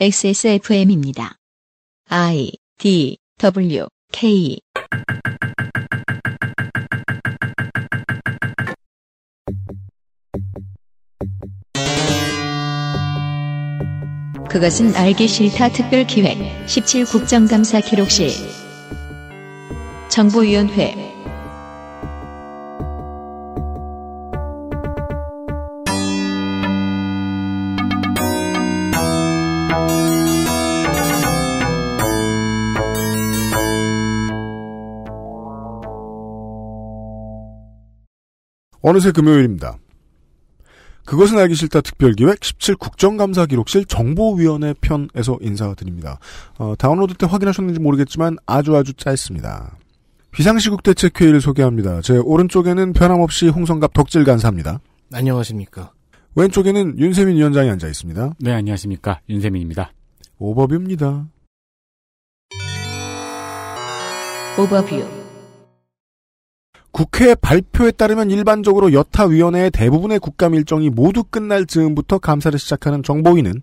XSFM입니다. I D W K 그것은 알기 싫다 특별 기획 17 국정감사 기록실 정보위원회 어느새 금요일입니다. 그것은 알기 싫다 특별기획 17 국정감사 기록실 정보위원회 편에서 인사드립니다. 어, 다운로드 때 확인하셨는지 모르겠지만 아주 아주 짧습니다. 비상시국 대책회의를 소개합니다. 제 오른쪽에는 변함없이 홍성갑 덕질 간사입니다. 안녕하십니까. 왼쪽에는 윤세민 위원장이 앉아 있습니다. 네, 안녕하십니까. 윤세민입니다. 오버뷰입니다. 오버뷰 국회 발표에 따르면 일반적으로 여타위원회의 대부분의 국감 일정이 모두 끝날 즈음부터 감사를 시작하는 정보위는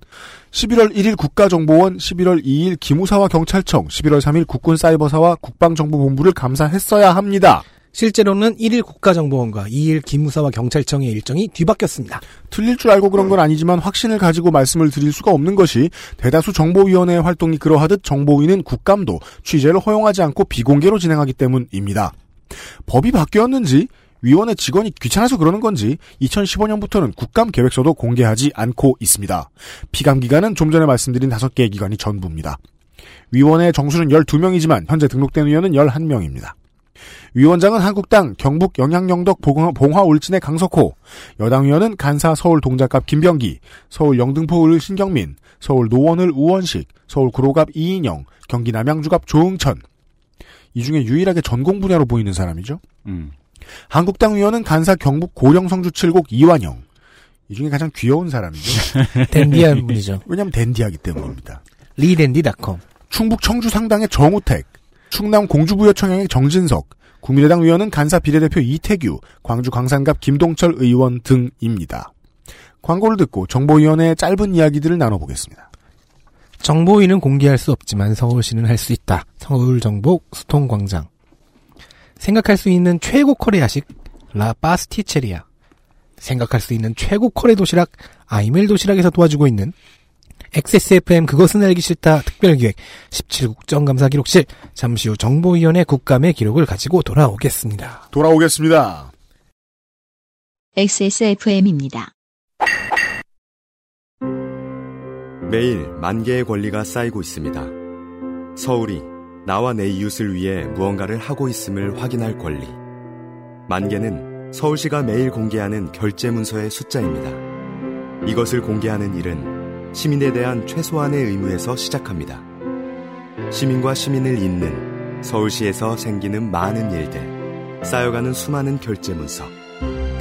11월 1일 국가정보원, 11월 2일 기무사와 경찰청, 11월 3일 국군사이버사와 국방정보본부를 감사했어야 합니다. 실제로는 1일 국가정보원과 2일 기무사와 경찰청의 일정이 뒤바뀌었습니다. 틀릴 줄 알고 그런 건 아니지만 확신을 가지고 말씀을 드릴 수가 없는 것이 대다수 정보위원회의 활동이 그러하듯 정보위는 국감도 취재를 허용하지 않고 비공개로 진행하기 때문입니다. 법이 바뀌었는지 위원회 직원이 귀찮아서 그러는 건지 2015년부터는 국감 계획서도 공개하지 않고 있습니다. 피감 기관은 좀 전에 말씀드린 5개의 기관이 전부입니다. 위원회 정수는 12명이지만 현재 등록된 의원은 11명입니다. 위원장은 한국당 경북 영양영덕 봉화 울진의 강석호, 여당 위원은 간사 서울 동작갑 김병기, 서울 영등포 을 신경민, 서울 노원을 우원식, 서울 구로갑 이인영, 경기 남양주갑 조응천, 이 중에 유일하게 전공 분야로 보이는 사람이죠. 음. 한국당 위원은 간사 경북 고령 성주 칠곡 이완영. 이 중에 가장 귀여운 사람이죠. 댄디한 분이죠. 왜냐하면 댄디하기 때문입니다. 리댄디닷컴. 충북 청주 상당의 정우택, 충남 공주부여청의 정진석, 국민의당 위원은 간사 비례대표 이태규, 광주 광산갑 김동철 의원 등입니다. 광고를 듣고 정보위원회의 짧은 이야기들을 나눠보겠습니다. 정보위는 공개할 수 없지만 서울시는 할 수 있다. 서울정보 수통광장. 생각할 수 있는 최고 코레아식 라 파스티체리아. 생각할 수 있는 최고 코레 도시락 아이멜 도시락에서 도와주고 있는 XSFM 그것은 알기 싫다 특별기획 17국정감사 기록실 잠시 후 정보위원회 국감의 기록을 가지고 돌아오겠습니다. 돌아오겠습니다. XSFM입니다. 매일 만 개의 권리가 쌓이고 있습니다. 서울이 나와 내 이웃을 위해 무언가를 하고 있음을 확인할 권리. 만 개는 서울시가 매일 공개하는 결제 문서의 숫자입니다. 이것을 공개하는 일은 시민에 대한 최소한의 의무에서 시작합니다. 시민과 시민을 잇는 서울시에서 생기는 많은 일들, 쌓여가는 수많은 결제 문서.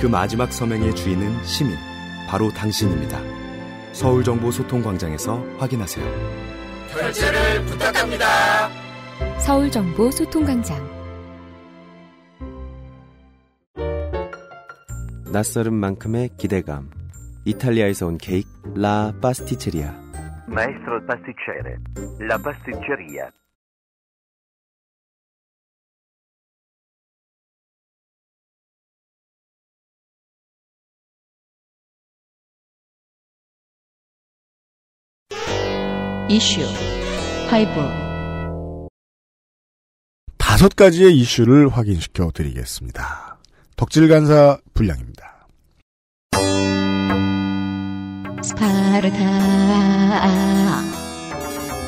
그 마지막 서명의 주인은 시민, 바로 당신입니다. 서울정보소통광장에서 확인하세요. 결제를 부탁합니다. 서울정보 소통광장 낯설은 만큼의 기대감. 이탈리아에서 온 케이크 라 파스티체리아. Maestro pasticcere, la pasticceria. 이슈 파이브 다섯 가지의 이슈를 확인시켜 드리겠습니다. 덕질 간사 분량입니다. 스파르타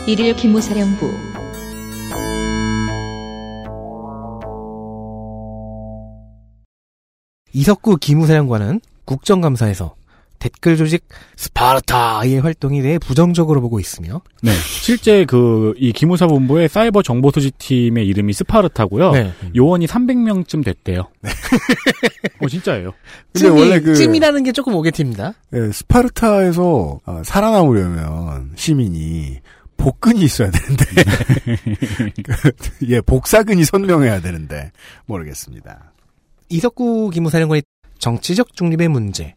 1일 기무사령부 이석구 기무사령관은 국정감사에서 댓글 조직 스파르타의 활동에 대해 부정적으로 보고 있으며 네. 실제 그, 이 기무사 본부의 사이버 정보 수집팀의 이름이 스파르타고요. 네. 요원이 300명쯤 됐대요. 어, 진짜예요. 근데 찜이, 원래 그 찜이라는 게 조금 오게티입니다. 예, 스파르타에서 아, 살아남으려면 시민이 복근이 있어야 되는데 그, 예 복사근이 선명해야 되는데 모르겠습니다. 이석구 기무사령관의 정치적 중립의 문제,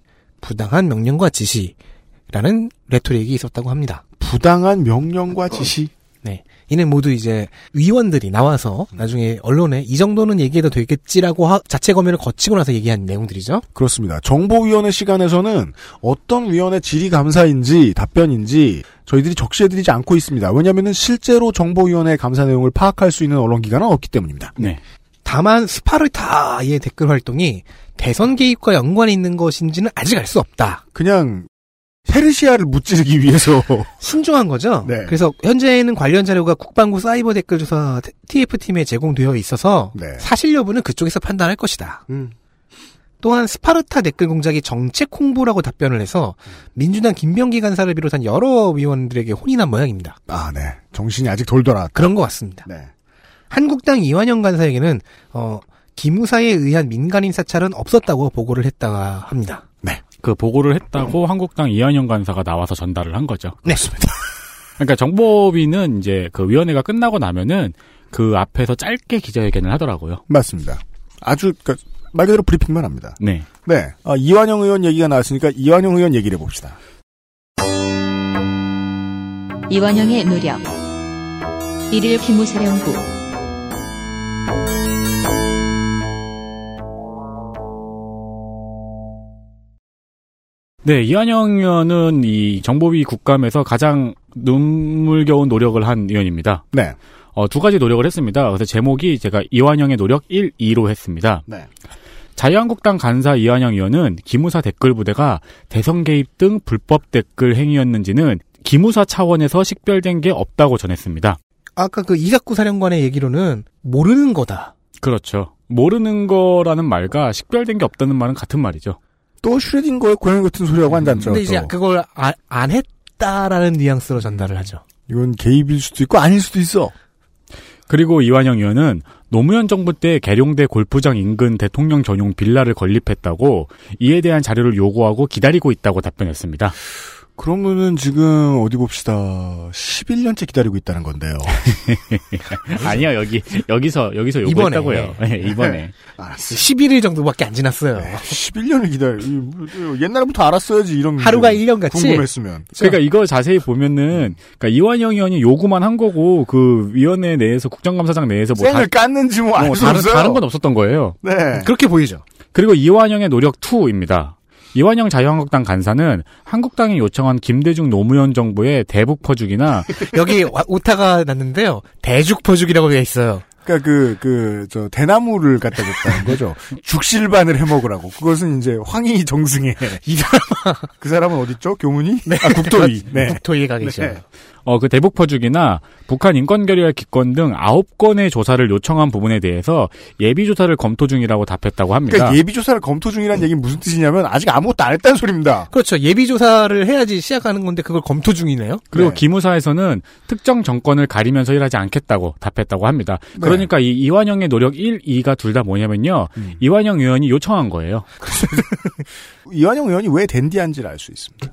부당한 명령과 지시라는 레토릭이 있었다고 합니다. 부당한 명령과 지시. 네. 이는 모두 이제 위원들이 나와서 나중에 언론에 이 정도는 얘기해도 되겠지라고 하- 자체 검열을 거치고 나서 얘기한 내용들이죠. 그렇습니다. 정보위원회 시간에서는 어떤 위원회 질의 감사인지 답변인지 저희들이 적시해드리지 않고 있습니다. 왜냐하면 실제로 정보위원회 감사 내용을 파악할 수 있는 언론 기관은 없기 때문입니다. 네. 다만 스파르타의 댓글 활동이 대선 개입과 연관이 있는 것인지는 아직 알 수 없다. 그냥 헤르시아를 무찌르기 위해서 신중한 거죠. 네. 그래서 현재는 관련 자료가 국방부 사이버 댓글 조사 TF팀에 제공되어 있어서 네. 사실 여부는 그쪽에서 판단할 것이다. 음. 또한 스파르타 댓글 공작이 정책 홍보라고 답변을 해서 민주당 김병기 간사를 비롯한 여러 위원들에게 혼이 난 모양입니다. 아, 네. 정신이 아직 덜 돌아. 그런 것 같습니다. 네. 한국당 이완영 간사에게는 어, 기무사에 의한 민간인 사찰은 없었다고 보고를 했다 합니다. 그 보고를 했다고 한국당 이한영 간사가 나와서 전달을 한 거죠. 네. 그러니까 정보비는 이제 그 위원회가 끝나고 나면은 그 앞에서 짧게 기자회견을 하더라고요. 맞습니다. 아주 그, 말 그대로 브리핑만 합니다. 네. 네. 아, 이완영 의원 얘기가 나왔으니까 이완영 의원 얘기를 해봅시다. 이완영의 노력. 일일 기무사령부. 네, 이한영 의원은 이 정보비 국감에서 가장 눈물겨운 노력을 한 의원입니다. 네. 어, 두 가지 노력을 했습니다. 그래서 제목이 제가 이완영의 노력 1, 2로 했습니다. 네. 자유한국당 간사 이완영 의원은 기무사 댓글 부대가 대선 개입 등 불법 댓글 행위였는지는 기무사 차원에서 식별된 게 없다고 전했습니다. 아까 그 이삭구 사령관의 얘기로는 모르는 거다. 그렇죠. 모르는 거라는 말과 식별된 게 없다는 말은 같은 말이죠. 또 슈레딩거의 고양이 같은 소리하고 한다죠. 근데 이제 그걸 아- 안 했다라는 뉘앙스로 전달을 하죠. 이건 개입일 수도 있고 아닐 수도 있어. 그리고 이완영 의원은 노무현 정부 때 계룡대 골프장 인근 대통령 전용 빌라를 건립했다고 이에 대한 자료를 요구하고 기다리고 있다고 답변했습니다. 그러면은 지금 어디 봅시다. 11년째 기다리고 있다는 건데요. 아니요 여기 여기서 여기서 이번에. 요구했다고요. 네, 이번에. 알았어. 11일 정도밖에 안 지났어요. 11년을 기다려. 이, 뭐, 옛날부터 알았어야지 이런. 하루가 게 1년 같이? 궁금했으면. 그러니까 이거 자세히 보면은 그러니까 이완영 의원이 요구만 한 거고 그 위원회 내에서 국정감사장 내에서 뭐 쌩을 깠는지 뭐알뭐수 다른. 다른 건 없었던 거예요. 네. 그렇게 보이죠. 그리고 이완영의 노력 2입니다. 이완영 자유한국당 간사는 한국당이 요청한 김대중 노무현 정부의 대북 퍼주기나 여기 와- 오타가 났는데요. 대죽포죽이라고 되어 있어요. 그러니까 그, 그, 저, 대나무를 갖다 줬다는 거죠. 죽실반을 해 먹으라고. 그것은 이제 황희 정승의. 이 사람. 그 사람은 어딨죠? 교문이? 아, 국토위. 네. 국토위에 가 계셔. 네. 어, 그 대북 퍼주기나 북한 인권 결의할 기권 등 아홉 건의 조사를 요청한 부분에 대해서 예비 조사를 검토 중이라고 답했다고 합니다. 그러니까 예비 조사를 검토 중이라는 얘기는 무슨 뜻이냐면 아직 아무것도 안 했다는 소리입니다. 그렇죠. 예비 조사를 해야지 시작하는 건데 그걸 검토 중이네요. 그리고 네. 기무사에서는 특정 정권을 가리면서 일하지 않겠다고 답했다고 합니다. 네. 그러니까 이 이완영의 노력 1, 2가 둘 다 뭐냐면요. 음. 이완영 의원이 요청한 거예요. 이완영 의원이 왜 댄디한지를 알 수 있습니다.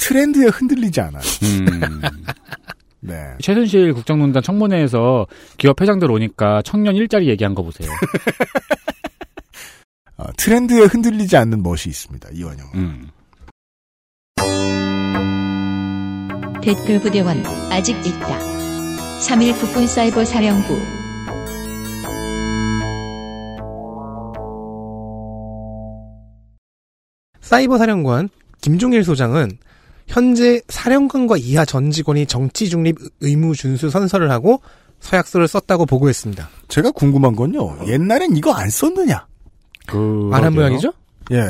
트렌드에 흔들리지 않아요. 음. 네. 최순실 국정농단 청문회에서 기업 회장들 오니까 청년 일자리 얘기한 거 보세요. 어, 트렌드에 흔들리지 않는 멋이 있습니다. 이완영. 음. 댓글 부대원 아직 있다. 3일 국군 사이버 사령부. 사이버 사령관 김종일 소장은 현재 사령관과 이하 전 직원이 정치 중립 의무 준수 선서를 하고 서약서를 썼다고 보고했습니다. 제가 궁금한 건요. 옛날엔 이거 안 썼느냐? 그 안한 모양이죠? 예.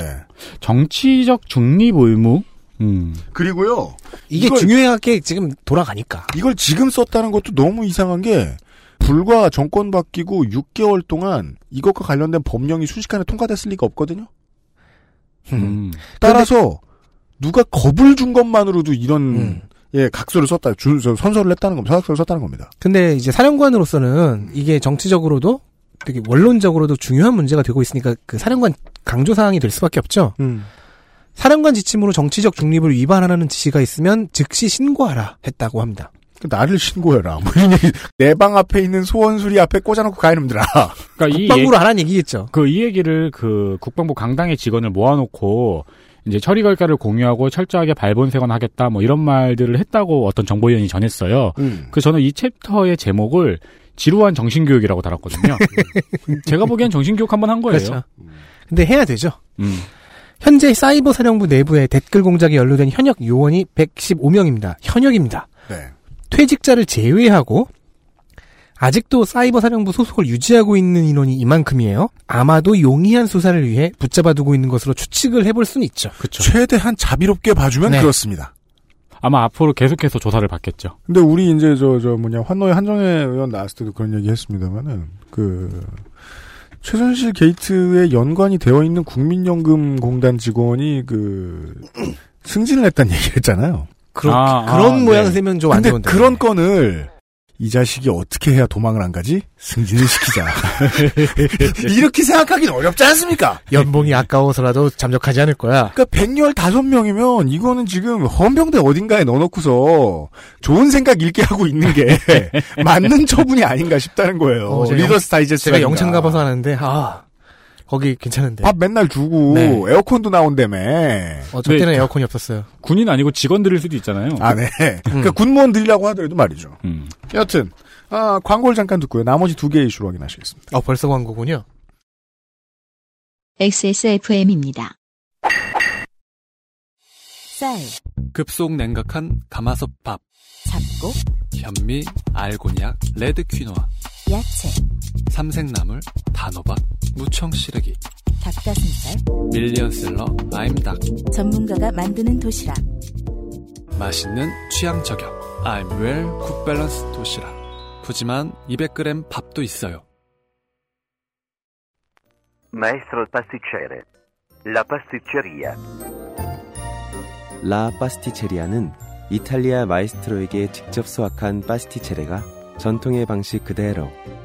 정치적 중립 의무. 음. 그리고요. 이게 이걸- 중요하게 지금 돌아가니까. 이걸 지금 썼다는 것도 너무 이상한 게 불과 정권 바뀌고 6개월 동안 이것과 관련된 법령이 순식간에 통과됐을 리가 없거든요. 음. 따라서 누가 겁을 준 것만으로도 이런 음. 예 각서를 썼다, 주, 저 선서를 했다는 겁니다. 서약서를 썼다는 겁니다. 근데 이제 사령관으로서는 이게 정치적으로도 되게 원론적으로도 중요한 문제가 되고 있으니까 그 사령관 강조 사항이 될 수밖에 없죠. 음. 사령관 지침으로 정치적 중립을 위반하는 지시가 있으면 즉시 신고하라 했다고 합니다. 그 나를 신고해라. 뭐 이런 얘기. 내 방 앞에 있는 소원수리 앞에 꽂아놓고 가이놈들아. 그러니까 이 국방부로 하라는 얘기겠죠. 그 이 얘기를 그 국방부 강당의 직원을 모아놓고 이제 처리 결과를 공유하고 철저하게 발본색원 하겠다 뭐 이런 말들을 했다고 어떤 정보위원이 전했어요. 음. 그 저는 이 챕터의 제목을 지루한 정신교육이라고 달았거든요. 제가 보기엔 정신교육 한 번 한 거예요. 그렇죠. 근데 해야 되죠. 음. 현재 사이버 사령부 내부에 댓글 공작에 연루된 현역 요원이 115명입니다. 현역입니다. 네. 퇴직자를 제외하고 아직도 사이버 사령부 소속을 유지하고 있는 인원이 이만큼이에요. 아마도 용이한 수사를 위해 붙잡아두고 있는 것으로 추측을 해볼 수는 있죠. 그렇죠. 최대한 자비롭게 봐주면 네. 그렇습니다. 아마 앞으로 계속해서 조사를 받겠죠. 근데 우리 이제 저저 뭐냐 환노의 한정혜 의원 나왔을 때도 그런 얘기 했습니다만은 그 최순실 게이트에 연관이 되어 있는 국민연금공단 직원이 그 승진을 했다는 얘기를 했잖아요. 그런 아, 그런 아, 모양 네. 세면 좀안 근데 좋은데. 그런 건을 이 자식이 어떻게 해야 도망을 안 가지? 승진을 시키자. 이렇게 생각하기는 어렵지 않습니까? 연봉이 아까워서라도 잠적하지 않을 거야. 그러니까 115명이면 이거는 지금 헌병대 어딘가에 넣어놓고서 좋은 생각 읽게 하고 있는 게 맞는 처분이 아닌가 싶다는 거예요. 어, 리더스 다이제스트 제가 영창 가봐서 하는데 아 거기 괜찮은데. 밥 맨날 주고 네. 에어컨도 나온다며. 어, 저 때는 네. 에어컨이 없었어요. 군인 아니고 직원들일 수도 있잖아요. 아, 네. 그러니까 군무원들이라고 하더라도 말이죠. 음. 여튼 아, 광고를 잠깐 듣고요. 나머지 두 개의 이슈로 확인하시겠습니다. 어 벌써 광고군요. XSFM입니다. 쌀, 급속 냉각한 가마솥 밥, 잡곡, 현미, 알곤약, 레드 퀴노아, 야채, 삼색나물, 단호박, 무청 시래기, 닭가슴살, 밀리언셀러, 아임닭, 전문가가 만드는 도시락. 맛있는 취향 저격, I'm well 굿밸런스 도시락. 푸짐한 200g 밥도 있어요. Maestro pasticcere. La pasticceria. 라 파스티체리아는 이탈리아 마에스트로에게 직접 수학한 pasticcere가 전통의 방식 그대로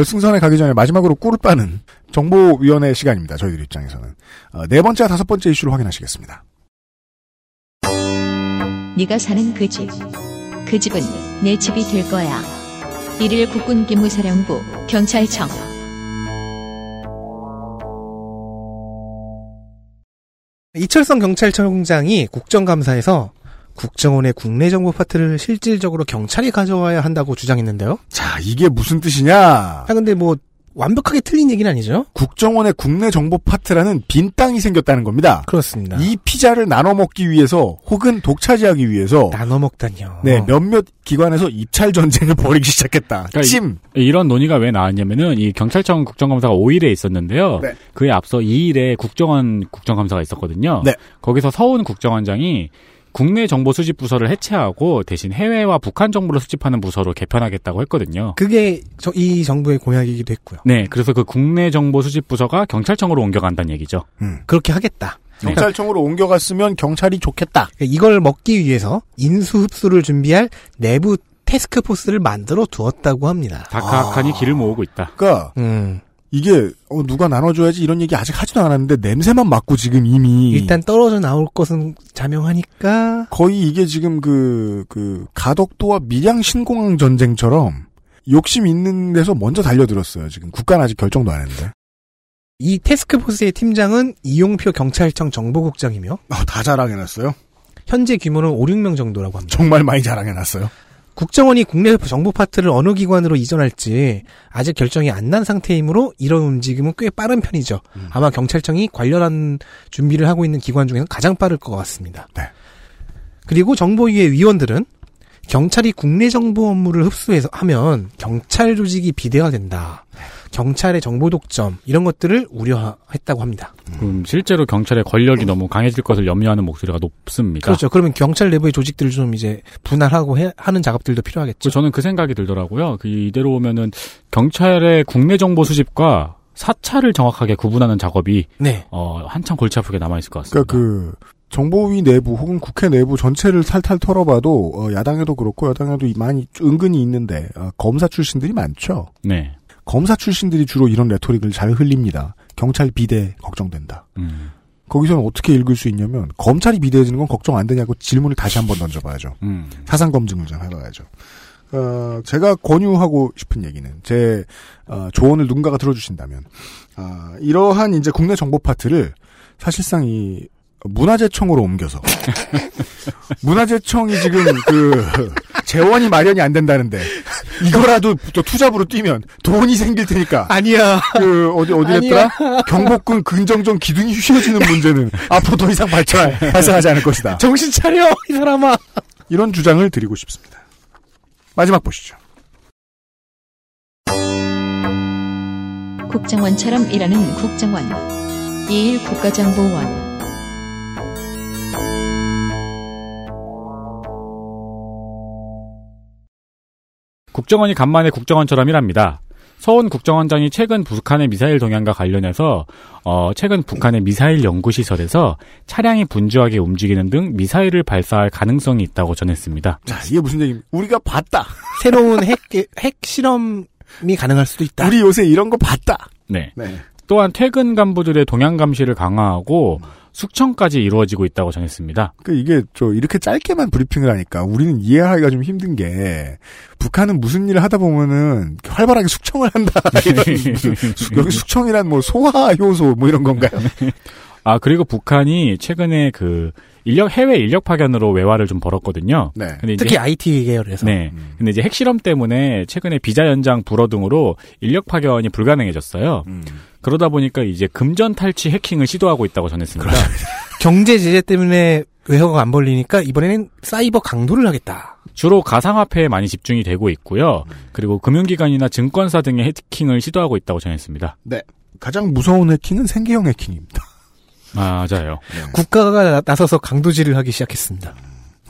결승선에 가기 전에 마지막으로 꿀을 빠는 정보위원회 시간입니다. 저희들 입장에서는 어, 네 번째와 다섯 번째 이슈를 확인하시겠습니다. 네가 사는 그 집. 그 집은 내 집이 될 거야. 1일 국군 기무사령부 경찰청 이철성 경찰청장이 국정감사에서 국정원의 국내 정보 파트를 실질적으로 경찰이 가져와야 한다고 주장했는데요. 자, 이게 무슨 뜻이냐? 아 근데 뭐 완벽하게 틀린 얘기는 아니죠? 국정원의 국내 정보 파트라는 빈 땅이 생겼다는 겁니다. 그렇습니다. 이 피자를 나눠 먹기 위해서 혹은 독차지하기 위해서 나눠 먹다니요. 네, 몇몇 기관에서 입찰 전쟁을 벌이기 시작했다. 그러니까 찜. 이 런 논의가 왜 나왔냐면은 이 경찰청 국정감사가 5일에 있었는데요. 네. 그에 앞서 2일에 국정원 국정감사가 있었거든요. 네. 거기서 서훈 국정원장이 국내 정보 수집 부서를 해체하고 대신 해외와 북한 정보를 수집하는 부서로 개편하겠다고 했거든요. 그게 저, 이 정부의 공약이기도 했고요. 네, 그래서 그 국내 정보 수집 부서가 경찰청으로 옮겨간다는 얘기죠. 그렇게 하겠다. 경찰청으로 옮겨갔으면 경찰이 좋겠다. 이걸 먹기 위해서 인수 흡수를 준비할 내부 테스크포스를 만들어 두었다고 합니다. 다카칸이 길을 모으고 있다. 그러니까 음. 이게 어, 누가 나눠줘야지 이런 얘기 아직 하지도 않았는데 냄새만 맡고 지금 이미 일단 떨어져 나올 것은 자명하니까 거의 이게 지금 그, 그, 가덕도와 밀양 신공항 전쟁처럼 욕심 있는 데서 먼저 달려들었어요. 지금 국가는 아직 결정도 안 했는데. 이 테스크포스의 팀장은 이용표 경찰청 정보국장이며 아, 다 자랑해놨어요? 현재 규모는 5, 6명 정도라고 합니다. 정말 많이 자랑해놨어요. 국정원이 국내 정보 파트를 어느 기관으로 이전할지 아직 결정이 안 난 상태이므로 이런 움직임은 꽤 빠른 편이죠. 아마 경찰청이 관련한 준비를 하고 있는 기관 중에서 가장 빠를 것 같습니다. 네. 그리고 정보위의 위원들은 경찰이 국내 정보 업무를 흡수해서 하면 경찰 조직이 비대화된다. 경찰의 정보 독점 이런 것들을 우려했다고 합니다. 음, 실제로 경찰의 권력이 너무 강해질 것을 염려하는 목소리가 높습니다. 그렇죠. 그러면 경찰 내부의 조직들을 좀 이제 분할하고 해- 하는 작업들도 필요하겠죠. 그 저는 그 생각이 들더라고요. 그 이대로 오면은 경찰의 국내 정보 수집과 사찰을 정확하게 구분하는 작업이 네. 어, 한참 골치 아프게 남아 있을 것 같습니다. 그러니까 그 정보위 내부 혹은 국회 내부 전체를 탈탈 털어봐도 어, 야당에도 그렇고 여당에도 많이 은근히 있는데 어, 검사 출신들이 많죠. 네. 검사 출신들이 주로 이런 레토릭을 잘 흘립니다. 경찰 비대 걱정된다. 음. 거기서는 어떻게 읽을 수 있냐면 검찰이 비대해지는 건 걱정 안 되냐고 질문을 다시 한번 던져봐야죠. 음. 사상 검증을 좀 해봐야죠. 어, 제가 권유하고 싶은 얘기는 제 어, 조언을 누군가가 들어주신다면 아, 이러한 이제 국내 정보 파트를 사실상 이 문화재청으로 옮겨서 문화재청이 지금 그 재원이 마련이 안 된다는데 이거라도 또 투잡으로 뛰면 돈이 생길 테니까 아니야. 그 어디 어디랬더라 경복궁 근정전 기둥이 휘어지는 문제는 앞으로 더 이상 발전 발생하지 않을 것이다. 정신 차려 이 사람아. 이런 주장을 드리고 싶습니다. 마지막 보시죠. 국정원처럼 일하는 국정원 2일 국가정보원 국정원이 간만에 국정원처럼 일합니다. 서훈 국정원장이 최근 북한의 미사일 동향과 관련해서 어, 최근 북한의 미사일 연구시설에서 차량이 분주하게 움직이는 등 미사일을 발사할 가능성이 있다고 전했습니다. 자, 이게 무슨 얘기입니까? 우리가 봤다. 새로운 핵, 핵 실험이 가능할 수도 있다. 우리 요새 이런 거 봤다. 네. 네. 또한 퇴근 간부들의 동향 감시를 강화하고 숙청까지 이루어지고 있다고 전했습니다. 그 이게 저 이렇게 짧게만 브리핑을 하니까 우리는 이해하기가 좀 힘든 게 북한은 무슨 일을 하다 보면은 활발하게 숙청을 한다. 여기 숙청이란 뭐 소화 효소 뭐 이런 건가요? 아 그리고 북한이 최근에 그 인력 해외 인력 파견으로 외화를 좀 벌었거든요. 네. 근데 이제 특히 IT 계열에서. 네. 근데 이제 핵실험 때문에 최근에 비자 연장 불어 등으로 인력 파견이 불가능해졌어요. 음. 그러다 보니까 이제 금전 탈취 해킹을 시도하고 있다고 전했습니다. 경제 제재 때문에 외화가 안 벌리니까 이번에는 사이버 강도를 하겠다. 주로 가상화폐에 많이 집중이 되고 있고요. 그리고 금융기관이나 증권사 등의 해킹을 시도하고 있다고 전했습니다. 네. 가장 무서운 해킹은 생계형 해킹입니다. 아, 맞아요. 국가가 나- 나서서 강도질을 하기 시작했습니다.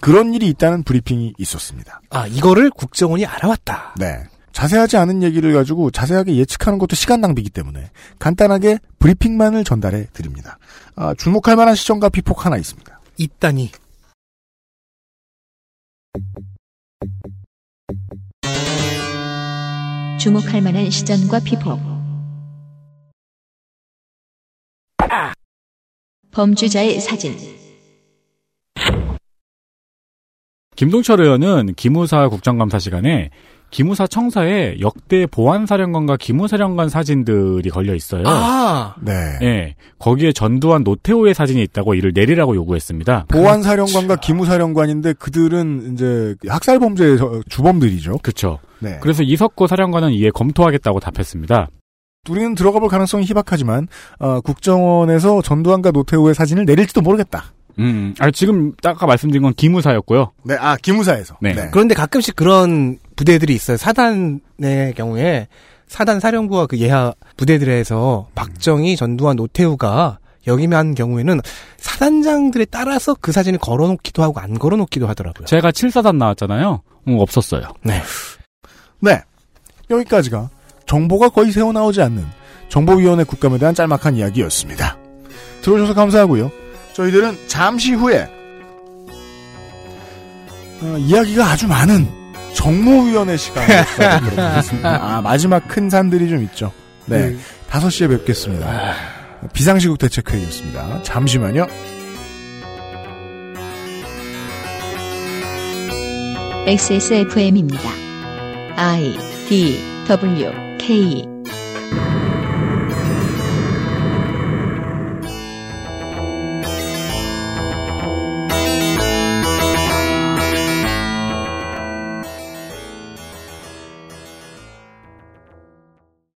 그런 일이 있다는 브리핑이 있었습니다. 아, 이거를 국정원이 알아왔다. 네. 자세하지 않은 얘기를 가지고 자세하게 예측하는 것도 시간 낭비이기 때문에 간단하게 브리핑만을 전달해 드립니다. 아, 주목할 만한 시점과 비폭 하나 있습니다. 있다니. 주목할 만한 시전과 피폭 범죄자의 사진 김동철 의원은 기무사 국정감사 시간에 기무사 청사에 역대 보안사령관과 기무사령관 사진들이 걸려 있어요. 아, 네. 예, 거기에 전두환 노태우의 사진이 있다고 이를 내리라고 요구했습니다. 보안사령관과 기무사령관인데 그들은 이제 학살범죄의 저- 주범들이죠. 그렇죠. 네. 그래서 이석고 사령관은 이에 검토하겠다고 답했습니다. 우리는 들어가 볼 가능성이 희박하지만 어, 국정원에서 전두환과 노태우의 사진을 내릴지도 모르겠다. 음, 아 지금 아까 말씀드린 건 기무사였고요. 네, 아 기무사에서. 네. 그런데 가끔씩 그런 부대들이 있어요. 사단의 경우에 사단 사령부와 그 예하 부대들에서 박정희, 전두환, 노태우가 역임한 경우에는 사단장들에 따라서 그 사진을 걸어놓기도 하고 안 걸어놓기도 하더라고요. 제가 7사단 나왔잖아요. 음, 없었어요. 네. 네. 여기까지가 정보가 거의 새어 나오지 않는 정보위원회 국감에 대한 짤막한 이야기였습니다. 들어주셔서 감사하고요. 저희들은 잠시 후에 어, 이야기가 아주 많은 시간을 시작하도록 하겠습니다. 아, 마지막 큰 산들이 좀 있죠. 네. 5시에 뵙겠습니다. 비상시국 대책회의였습니다. 잠시만요. XSFM입니다. I D W K